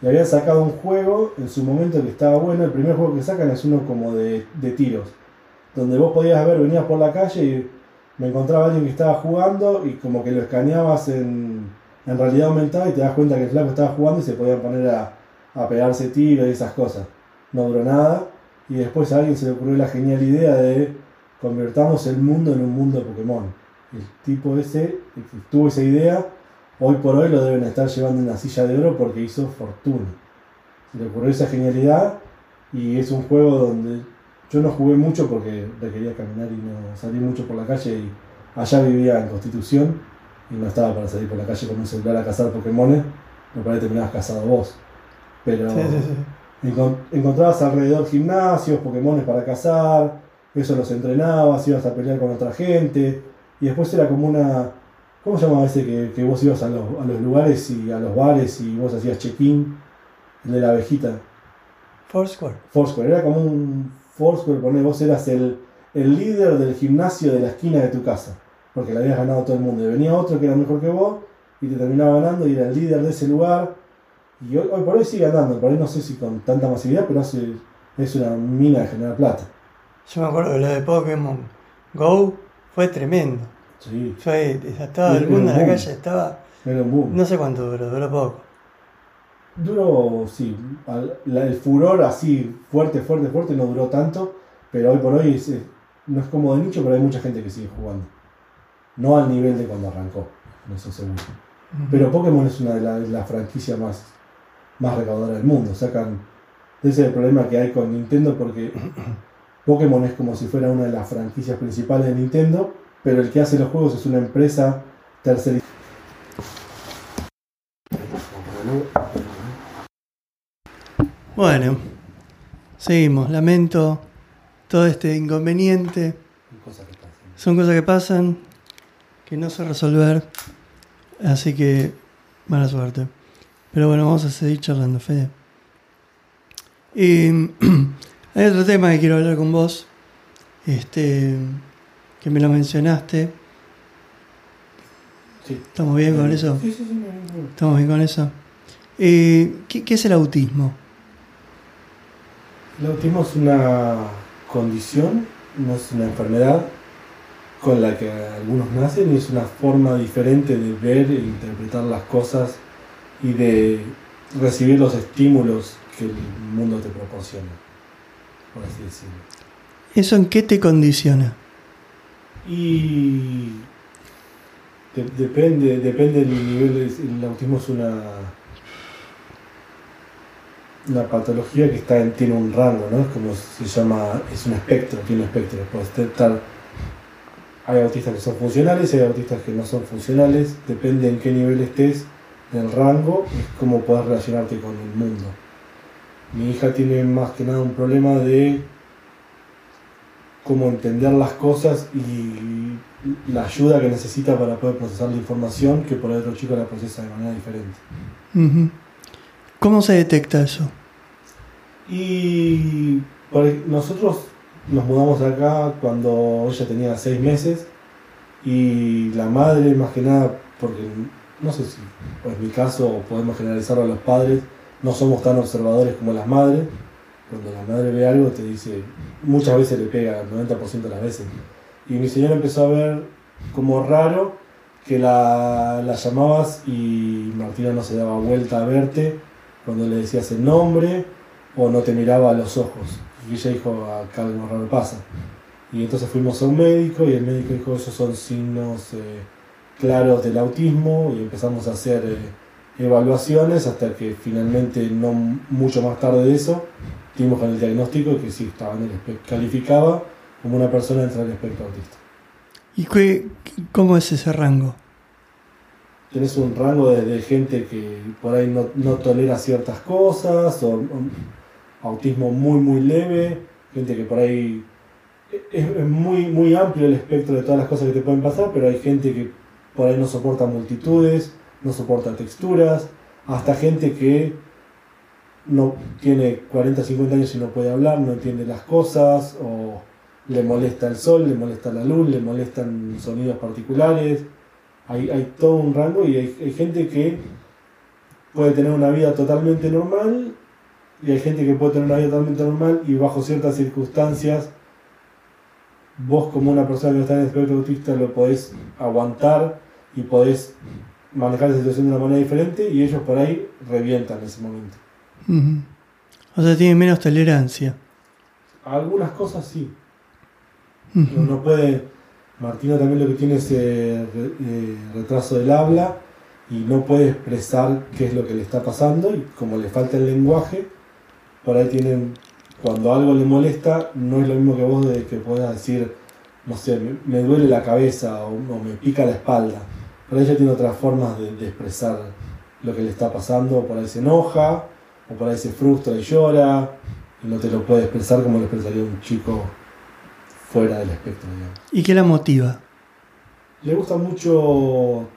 y habían sacado un juego en su momento que estaba bueno. El primer juego que sacan es uno como de, de tiros, donde vos podías ver, venías por la calle y me encontraba alguien que estaba jugando y como que lo escaneabas en, en realidad aumentada y te das cuenta que el flaco estaba jugando y se podían poner a, a pegarse tiros y esas cosas. No duró nada. Y después a alguien se le ocurrió la genial idea de convertamos el mundo en un mundo de Pokémon. El tipo ese, tuvo esa idea, hoy por hoy lo deben estar llevando en una silla de oro porque hizo fortuna. Se le ocurrió esa genialidad y es un juego donde yo no jugué mucho porque requería caminar y no salí mucho por la calle y allá vivía en Constitución y no estaba para salir por la calle con un celular a cazar Pokémones, me parece que terminabas cazado vos. Pero Sí, sí, sí. Encon- encontrabas alrededor gimnasios, Pokémones para cazar, eso los entrenabas, ibas a pelear con otra gente, y después era como una. ¿Cómo se llamaba ese que, que vos ibas a los, a los lugares y a los bares y vos hacías check-in? El de la abejita. Foursquare. Foursquare, era como un Foursquare, poné, vos eras el, el líder del gimnasio de la esquina de tu casa, porque le habías ganado a todo el mundo. Y venía otro que era mejor que vos y te terminaba ganando y era el líder de ese lugar. Y hoy, hoy por hoy sigue andando, por ahí no sé si con tanta masividad, pero hace, es una mina de generar plata. Yo me acuerdo que lo de Pokémon Go fue tremendo. Sí, Fue, estaba el mundo en la calle, estaba. era un boom. No sé cuánto duró, duró poco. Duró, sí, al- la- el furor así fuerte, fuerte, fuerte no duró tanto, pero hoy por hoy es, no es como de nicho, pero hay mucha gente que sigue jugando. No al nivel de cuando arrancó, no estoy seguro. Pero Pokémon es una de las la franquicias más, más recaudadoras del mundo. Sacan. Ese es el problema que hay con Nintendo porque Pokémon es como si fuera una de las franquicias principales de Nintendo, pero el que hace los juegos es una empresa tercerizada. Bueno, seguimos. Lamento todo este inconveniente. Son cosas que pasan, que no sé resolver. Así que, mala suerte. Pero bueno, vamos a seguir charlando, Fede. Y hay otro tema que quiero hablar con vos. Este, que me lo mencionaste. Sí. ¿Estamos bien con eso? Sí, sí, sí. ¿Estamos bien con eso? Eh, ¿qué, qué es el autismo? El autismo es una condición, no es una enfermedad con la que algunos nacen y es una forma diferente de ver e interpretar las cosas y de recibir los estímulos que el mundo te proporciona, por así decirlo. ¿Eso en qué te condiciona? Y de- depende, depende del nivel, el autismo es una una patología que está en- tiene un rango, ¿no? Es como se llama, es un espectro, tiene un espectro. Puede estar, hay autistas que son funcionales, hay autistas que no son funcionales, depende en qué nivel estés del rango, es cómo puedes relacionarte con el mundo. Mi hija tiene más que nada un problema de cómo entender las cosas y la ayuda que necesita para poder procesar la información que por el otro chico la procesa de manera diferente. ¿Cómo se detecta eso? Y ej- nosotros nos mudamos acá cuando ella tenía seis meses y la madre más que nada, porque no sé si es mi caso o podemos generalizarlo a los padres, no somos tan observadores como las madres. Cuando la madre ve algo te dice, muchas veces le pega, el 90% de las veces. Y mi señora empezó a ver como raro que la, la llamabas y Martina no se daba vuelta a verte cuando le decías el nombre o no te miraba a los ojos. Y ella dijo, acá algo raro pasa. Y entonces fuimos a un médico y el médico dijo, esos son signos eh, claros del autismo y empezamos a hacer eh, evaluaciones hasta que finalmente, no mucho más tarde de eso, dimos con el diagnóstico que sí estaba en el espe- calificaba como una persona dentro del espectro autista. ¿Y qué, cómo es ese rango? tenés un rango desde gente que por ahí no, no tolera ciertas cosas, o, o autismo muy muy leve, gente que por ahí es, es muy muy amplio el espectro de todas las cosas que te pueden pasar, pero hay gente que por ahí no soporta multitudes, no soporta texturas, hasta gente que no tiene 40, 50 años y no puede hablar, no entiende las cosas, o le molesta el sol, le molesta la luz, le molestan sonidos particulares. Hay, hay todo un rango y hay, hay gente que puede tener una vida totalmente normal y hay gente que puede tener una vida totalmente normal y bajo ciertas circunstancias vos como una persona que está en el espectro autista lo podés aguantar y podés manejar la situación de una manera diferente y ellos por ahí revientan en ese momento. O sea, tiene menos tolerancia. Algunas cosas sí. No, no puede. Martina también lo que tiene es eh, re- eh, retraso del habla y no puede expresar qué es lo que le está pasando y como le falta el lenguaje, por ahí tienen, cuando algo le molesta, no es lo mismo que vos de que puedas decir, no sé, me, me duele la cabeza o, o me pica la espalda. Por ahí ella tiene otras formas de, de expresar lo que le está pasando, por ahí se enoja, o por ahí se frustra y llora, y no te lo puede expresar como lo expresaría un chico fuera del espectro, digamos. ¿Y qué la motiva? Le gusta mucho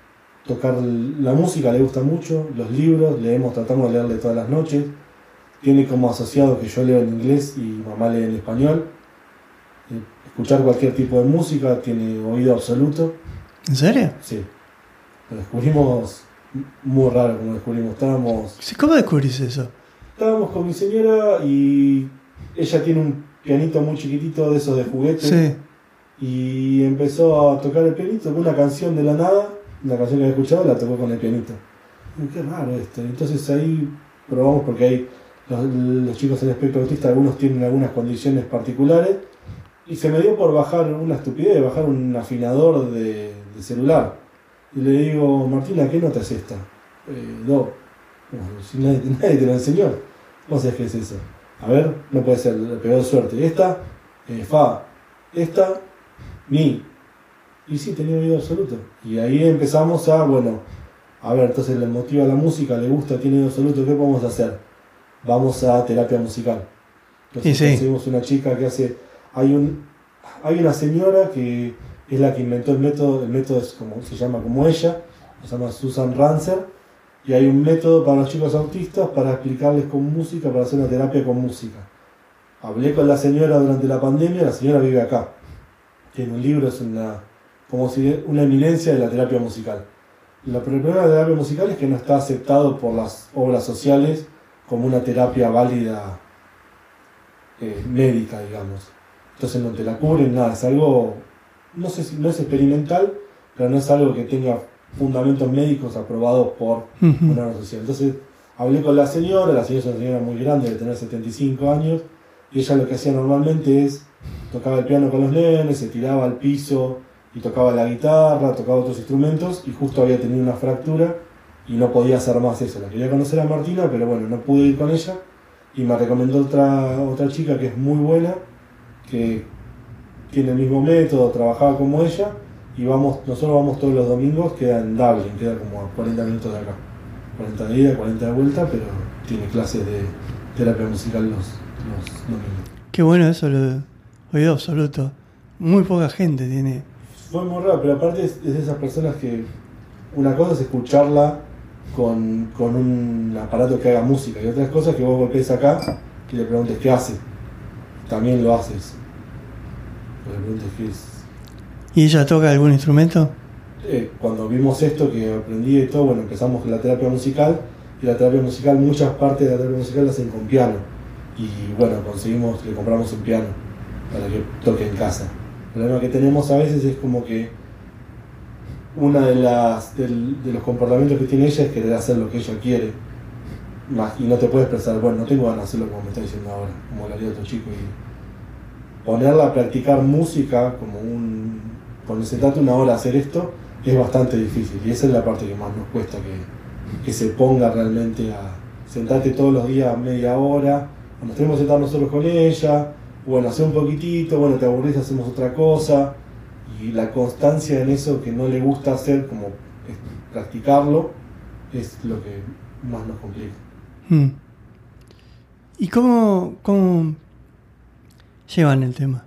tocar la música, le gusta mucho, los libros, leemos, tratamos de leerle todas las noches. Tiene como asociado que yo leo en inglés y mamá lee en español. Eh, Escuchar cualquier tipo de música, tiene oído absoluto. ¿En serio? Sí. Lo descubrimos muy raro como descubrimos. Estábamos, ¿Cómo descubrís eso? Estábamos con mi señora y ella tiene un pianito muy chiquitito de esos de juguete. Sí. Y empezó a tocar el pianito, tocó una canción de la nada, una canción que había escuchado, la tocó con el pianito. Y qué raro esto. Entonces ahí probamos porque hay los, los chicos en espectro autista, algunos tienen algunas condiciones particulares. Y se me dio por bajar una estupidez, bajar un afinador de, de celular. Y le digo, Martina, ¿qué nota es esta? Eh, do. Si nadie, nadie te lo enseñó. ¿Cómo sabes qué es eso? A ver, no puede ser, pegó de suerte. Esta, eh, fa. Esta, mi. Y sí, tenía oído absoluto. Y ahí empezamos a, bueno, a ver, entonces le motiva la música, le gusta, tiene oído absoluto, ¿qué podemos hacer? Vamos a terapia musical. Entonces sí. conseguimos una chica que hace, hay un, hay una señora que es la que inventó el método, el método es como, se llama como ella, se llama Susan Rancer, y hay un método para los chicos autistas para explicarles con música, para hacer una terapia con música. Hablé con la señora durante la pandemia, la señora vive acá. Tiene un libro, es una, como si una eminencia de la terapia musical. La problema de la terapia musical es que no está aceptado por las obras sociales como una terapia válida eh, médica, digamos. Entonces no te la cubren, nada, es algo, no sé si no es experimental, pero no es algo que tenga fundamentos médicos aprobados por una social. Entonces hablé con la señora, la señora es una señora muy grande, de tener 75 años, y ella lo que hacía normalmente es tocaba el piano con los nenes, se tiraba al piso y tocaba la guitarra, tocaba otros instrumentos, y justo había tenido una fractura y no podía hacer más eso. La quería conocer a Martina, pero bueno, no pude ir con ella, y me recomendó otra, otra chica que es muy buena, que tiene el mismo método, trabajaba como ella, y vamos, nosotros vamos todos los domingos, queda en Dublin, queda como a 40 minutos de acá. 40 de ida, 40 de vuelta, pero tiene clases de terapia musical los, los domingos. Qué bueno eso, lo oído absoluto. Muy poca gente tiene. Fue muy raro, pero aparte es, es de esas personas que una cosa es escucharla con, con un aparato que haga música y otras cosas que vos golpees acá y le preguntes qué hace. También lo haces. Le preguntes qué es. ¿Y ella toca algún instrumento? Eh, cuando vimos esto que aprendí y todo, bueno, empezamos con la terapia musical y la terapia musical, muchas partes de la terapia musical la hacen con piano. Y bueno, conseguimos, le compramos un piano para que toque en casa. El problema que tenemos a veces es como que una de las de los comportamientos que tiene ella es querer hacer lo que ella quiere. Y no te puedes expresar, bueno, no tengo ganas de hacerlo como me está diciendo ahora, como lo haría otro chico. Y ponerla a practicar música como un. Cuando se trata una hora hacer esto, es bastante difícil. Y esa es la parte que más nos cuesta, que, que se ponga realmente a sentarte todos los días media hora, cuando tenemos que sentar nosotros con ella, bueno, hacer un poquitito, bueno, te aburrís, hacemos otra cosa. Y la constancia en eso que no le gusta hacer, como es practicarlo, es lo que más nos complica. Mm. ¿Y cómo, cómo llevan el tema?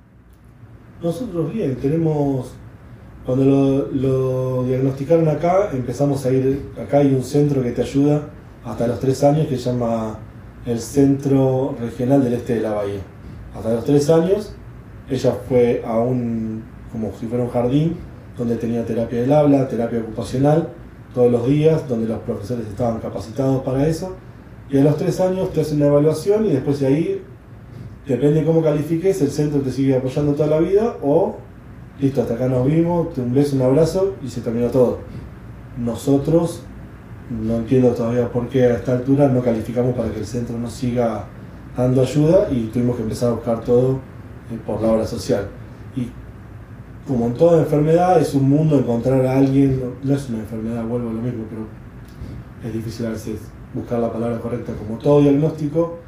Nosotros bien, tenemos, cuando lo, diagnosticaron acá, empezamos a ir, acá hay un centro que te ayuda hasta los tres años que se llama el Centro Regional del Este de la Bahía. Hasta los tres años, ella fue a un, como si fuera un jardín, donde tenía terapia del habla, terapia ocupacional, todos los días, donde los profesores estaban capacitados para eso. Y a los tres años te hacen una evaluación y después de ahí depende de cómo califiques, el centro te sigue apoyando toda la vida o listo, hasta acá nos vimos, te un beso, un abrazo y se terminó todo. Nosotros, no entiendo todavía por qué a esta altura no calificamos para que el centro nos siga dando ayuda y tuvimos que empezar a buscar todo eh, por la obra social. Y como en toda enfermedad, es un mundo encontrar a alguien, no, es una enfermedad, vuelvo a lo mismo, pero es difícil a veces buscar la palabra correcta, como todo diagnóstico,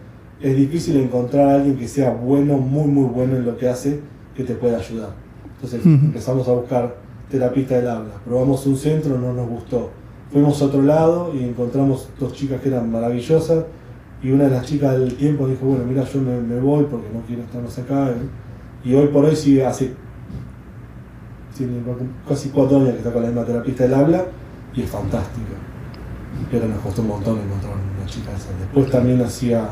es difícil encontrar a alguien que sea bueno, muy muy bueno en lo que hace, que te pueda ayudar. Entonces empezamos a buscar terapista del habla, probamos un centro, no nos gustó. Fuimos a otro lado y encontramos dos chicas que eran maravillosas y una de las chicas del tiempo dijo, bueno, mira, yo me, me voy porque no quiero estar más acá. Y hoy por hoy sí hace tiene casi cuatro años que está con la misma terapista del habla y es fantástica. Pero nos costó un montón encontrar una chica esa. Después también hacía,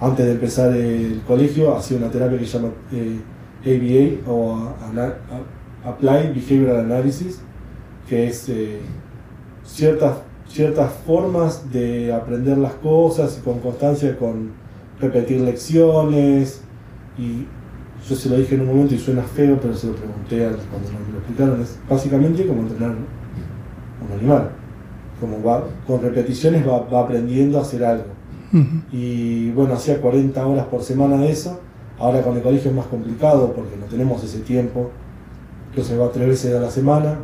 antes de empezar el colegio, hacía una terapia que se llama eh, ABA o A- Applied Behavioral Analysis, que es eh, ciertas, ciertas formas de aprender las cosas y con constancia, con repetir lecciones. Y yo se lo dije en un momento y suena feo, pero se lo pregunté cuando me lo explicaron. Es básicamente como entrenar un animal. Como va, con repeticiones va, va aprendiendo a hacer algo. Y bueno, hacía 40 horas por semana de eso. Ahora con el colegio es más complicado porque no tenemos ese tiempo. Entonces va tres veces a la semana.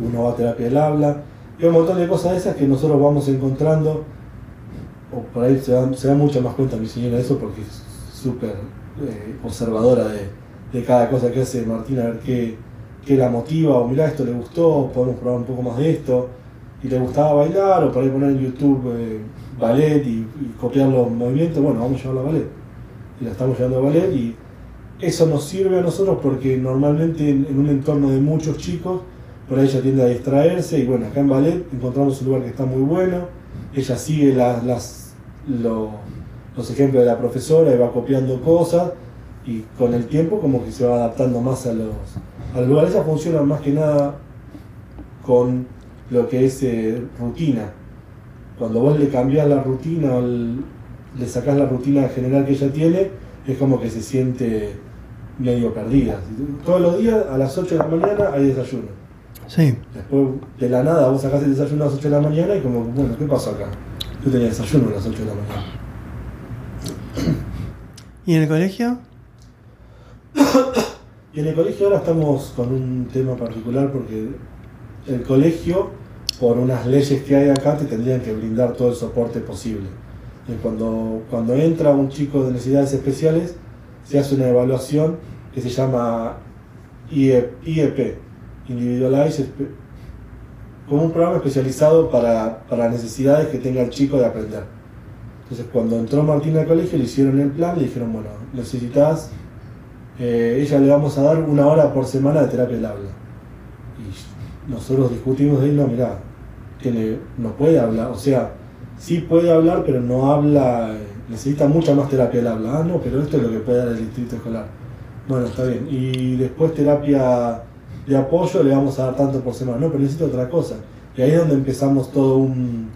Uno va a terapia del habla. Y un montón de cosas esas que nosotros vamos encontrando. O por ahí se da, se da mucho más cuenta mi señora de eso porque es súper eh, observadora de, cada cosa que hace Martina, a ver qué, qué la motiva. O mirá, esto le gustó, podemos probar un poco más de esto y le gustaba bailar o por ahí poner en YouTube eh, ballet y, y copiar los movimientos, bueno, vamos a llevarlo a ballet. Y la estamos llevando a ballet y eso nos sirve a nosotros porque normalmente en, un entorno de muchos chicos, por ahí ella tiende a distraerse y bueno, acá en ballet encontramos un lugar que está muy bueno, ella sigue las, las, lo- los ejemplos de la profesora y va copiando cosas y con el tiempo como que se va adaptando más a los, a los lugares. Ella funciona más que nada con lo que es eh, rutina. Cuando vos le cambiás la rutina el- le sacás la rutina general que ella tiene, es como que se siente medio perdida. Todos los días a las 8 de la mañana hay desayuno. Sí. Después de la nada vos sacás el desayuno a las 8 de la mañana y como, bueno, ¿qué pasó acá? Yo tenía desayuno a las 8 de la mañana. ¿Y en el colegio? Y en el colegio ahora estamos con un tema particular porque el colegio, por unas leyes que hay acá, te tendrían que brindar todo el soporte posible. Y cuando, cuando entra un chico de necesidades especiales, se hace una evaluación que se llama IE- IEP, Individualized, Espe- como un programa especializado para, para necesidades que tenga el chico de aprender. Entonces cuando entró Martín al colegio le hicieron el plan, le dijeron, bueno, necesitas eh, ella le vamos a dar una hora por semana de terapia del habla. Y nosotros discutimos de ahí, no, mirá, tiene, no puede hablar, o sea, sí puede hablar, pero no habla, necesita mucha más terapia del habla. Ah, no, pero esto es lo que puede dar el distrito escolar. Bueno, está bien. Y después terapia de apoyo le vamos a dar tanto por semana. No, pero necesita otra cosa. Y ahí es donde empezamos todo un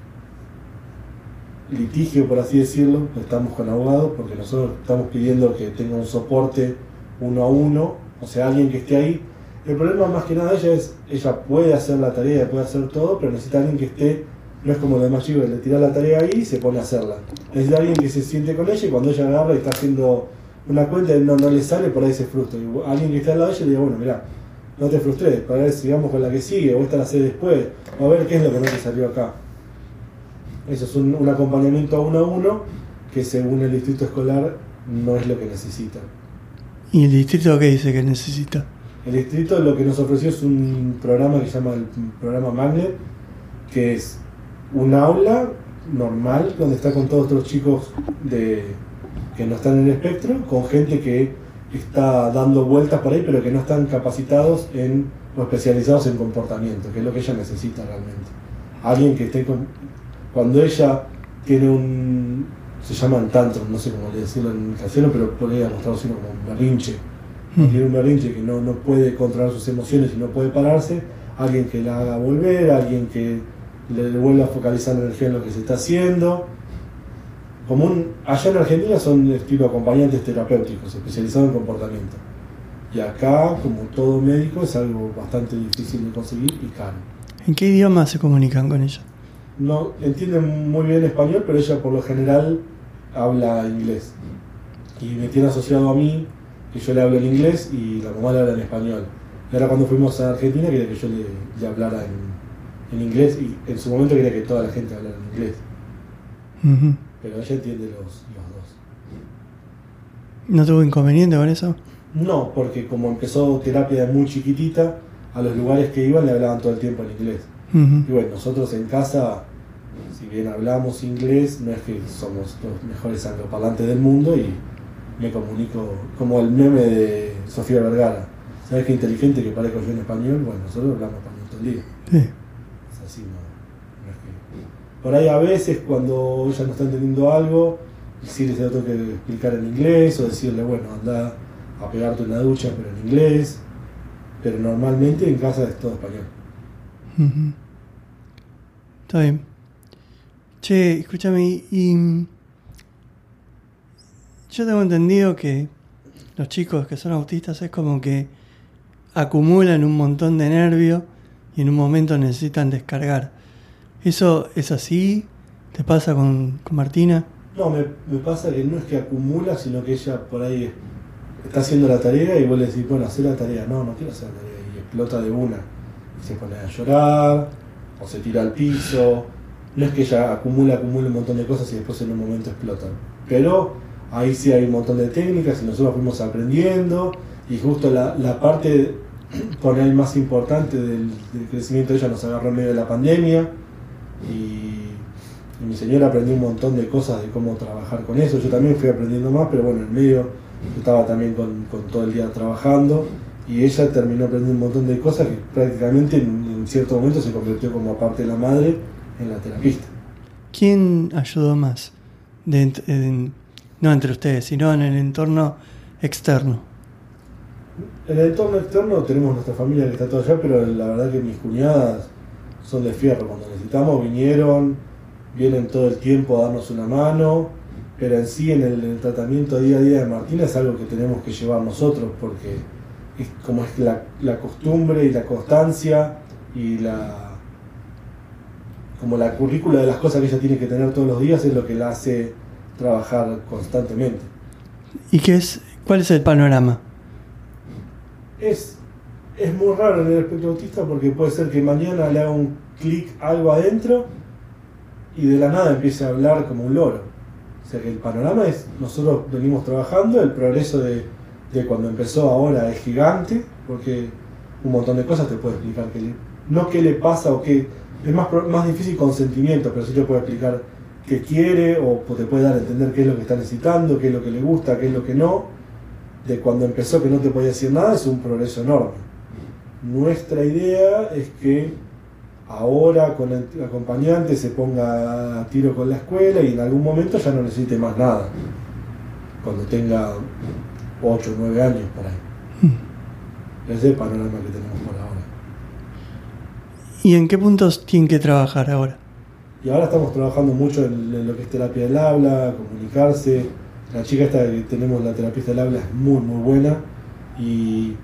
litigio, por así decirlo. Estamos con abogados porque nosotros estamos pidiendo que tenga un soporte uno a uno, o sea, alguien que esté ahí. El problema más que nada de ella es, ella puede hacer la tarea, puede hacer todo, pero necesita alguien que esté, no es como chicos, que le tira la tarea ahí y se pone a hacerla. Necesita alguien que se siente con ella y cuando ella agarra y está haciendo una cuenta y no, no le sale, por ahí se frustra. Y alguien que esté al lado de ella le diga, bueno, mira, no te frustres, para ver si vamos con la que sigue, o esta la hace después, o a ver qué es lo que no te salió acá. Eso es un, un acompañamiento uno a uno que según el distrito escolar no es lo que necesita. ¿Y el distrito qué dice que necesita? El distrito lo que nos ofreció es un programa que se llama el programa Magnet, que es un aula normal donde está con todos los chicos de, que no están en el espectro, con gente que está dando vueltas por ahí, pero que no están capacitados en o especializados en comportamiento, que es lo que ella necesita realmente. Alguien que esté con. Cuando ella tiene un. se llaman tantrum, no sé cómo decirlo en castellano, pero podríamos traducirlo como un berrinche tiene un berrinche que no, no puede controlar sus emociones y no puede pararse, alguien que la haga volver, alguien que le vuelva a focalizar la energía en lo que se está haciendo. Como un, allá en Argentina son estilo acompañantes terapéuticos, especializados en comportamiento. Y acá, como todo médico, es algo bastante difícil de conseguir y caro. ¿En qué idioma se comunican con ella? No entienden muy bien español, pero ella por lo general habla inglés. Y me tiene asociado a mí, que yo le hablo en inglés y la mamá le habla en español. Y ahora cuando fuimos a Argentina quería que yo le, le hablara en, en inglés y en su momento quería que toda la gente hablara en inglés. Pero ella entiende los, los dos. ¿No tuvo inconveniente con eso? No, porque como empezó terapia de muy chiquitita, a los lugares que iban le hablaban todo el tiempo en inglés. Y bueno, nosotros en casa, si bien hablamos inglés, no es que somos los mejores angloparlantes del mundo y me comunico como el meme de Sofía Vergara. ¿Sabes qué inteligente que parezco yo en español? Bueno, nosotros hablamos español todo el día. Sí. Es así, no, no es que- Por ahí a veces cuando ella no está entendiendo algo, sí les tengo que explicar en inglés o decirle, bueno, anda a pegarte una ducha, pero en inglés. Pero normalmente en casa es todo español. Ujú. Está bien. Che, escúchame, y yo tengo entendido que los chicos que son autistas es como que acumulan un montón de nervio y en un momento necesitan descargar. ¿Eso es así? ¿Te pasa con, Martina? No, me, pasa que no es que acumula, sino que ella por ahí está haciendo la tarea y vos le decís, bueno, haz la tarea. No, no quiero hacer la tarea. Y explota de una. Y se pone a llorar, o se tira al piso. No es que ella acumula, acumula un montón de cosas y después en un momento explota. Pero ahí sí hay un montón de técnicas y nosotros fuimos aprendiendo. Y justo la, la parte por ahí más importante del, del crecimiento de ella nos agarró en medio de la pandemia. Y y mi señora aprendió un montón de cosas de cómo trabajar con eso. Yo también fui aprendiendo más, pero bueno, en medio yo estaba también con, con todo el día trabajando y ella terminó aprendiendo un montón de cosas que prácticamente en, en cierto momento se convirtió como aparte de la madre en la terapista. ¿Quién ayudó más? De ent- en- no entre ustedes, sino en el entorno externo. En el entorno externo tenemos nuestra familia que está toda allá, pero la verdad que mis cuñadas son de fierro. Cuando necesitamos vinieron, vienen todo el tiempo a darnos una mano, pero en sí en el, en el tratamiento día a día de Martina es algo que tenemos que llevar nosotros porque es como es la, la costumbre y la constancia y la como la currícula de las cosas que ella tiene que tener todos los días es lo que la hace trabajar constantemente. ¿Y qué es, cuál es el panorama? Es, es muy raro en el espectro autista porque puede ser que mañana le haga un clic algo adentro y de la nada empiece a hablar como un loro. O sea que el panorama es, nosotros venimos trabajando, el progreso de, de cuando empezó ahora es gigante, porque un montón de cosas te puede explicar que le- no qué le pasa o qué, es más, más difícil con sentimientos, pero sí te puede explicar qué quiere o te puede dar a entender qué es lo que está necesitando, qué es lo que le gusta, qué es lo que no. De cuando empezó que no te podía decir nada es un progreso enorme. Nuestra idea es que ahora con el acompañante se ponga a tiro con la escuela y en algún momento ya no necesite más nada. Cuando tenga 8 o 9 años por ahí. Ese es el panorama que tenemos por ahora. ¿Y en qué puntos tienen que trabajar ahora? Y ahora estamos trabajando mucho en, en lo que es terapia del habla, comunicarse. La chica esta que tenemos, la terapista del habla, es muy, muy buena. Y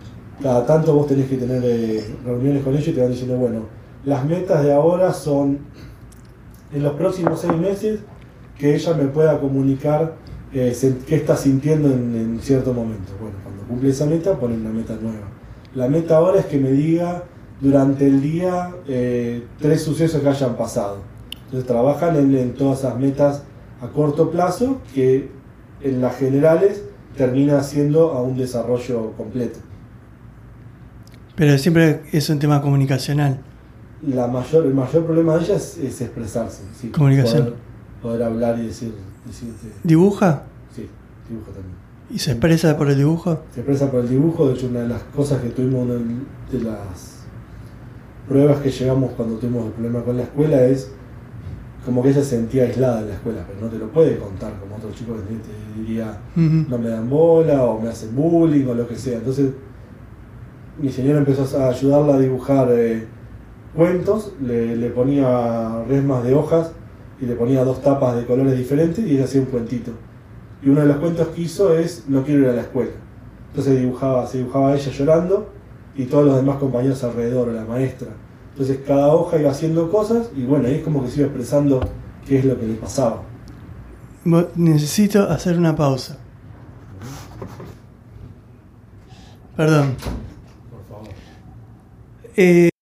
cada tanto vos tenés que tener eh, reuniones con ella y te van diciendo, bueno, las metas de ahora son en los próximos seis meses que ella me pueda comunicar eh, qué está sintiendo en, en cierto momento. Bueno, cuando cumple esa meta, ponen una meta nueva. La meta ahora es que me diga durante el día eh, tres sucesos que hayan pasado. Entonces trabajan en, en todas esas metas a corto plazo que en las generales termina siendo a un desarrollo completo. Pero siempre es un tema comunicacional. La mayor, el mayor problema de ella es, es expresarse. sí, Comunicación. Poder, poder hablar y decir, decirte. ¿Dibuja? Sí, dibujo también. ¿Y se expresa por el dibujo? Se expresa por el dibujo, de hecho una de las cosas que tuvimos, una de las pruebas que llegamos cuando tuvimos el problema con la escuela es como que ella se sentía aislada en la escuela, pero no te lo puede contar como otro chico que te diría no me dan bola o me hacen bullying o lo que sea. Entonces mi señora empezó a ayudarla a dibujar eh, cuentos, le, ponía resmas de hojas y le ponía dos tapas de colores diferentes y ella hacía un cuentito. Y uno de los cuentos que hizo es No quiero ir a la escuela. Entonces dibujaba, se dibujaba ella llorando y todos los demás compañeros alrededor, la maestra. Entonces cada hoja iba haciendo cosas y bueno, ahí es como que se iba expresando qué es lo que le pasaba. Necesito hacer una pausa. Perdón. Por favor. Eh,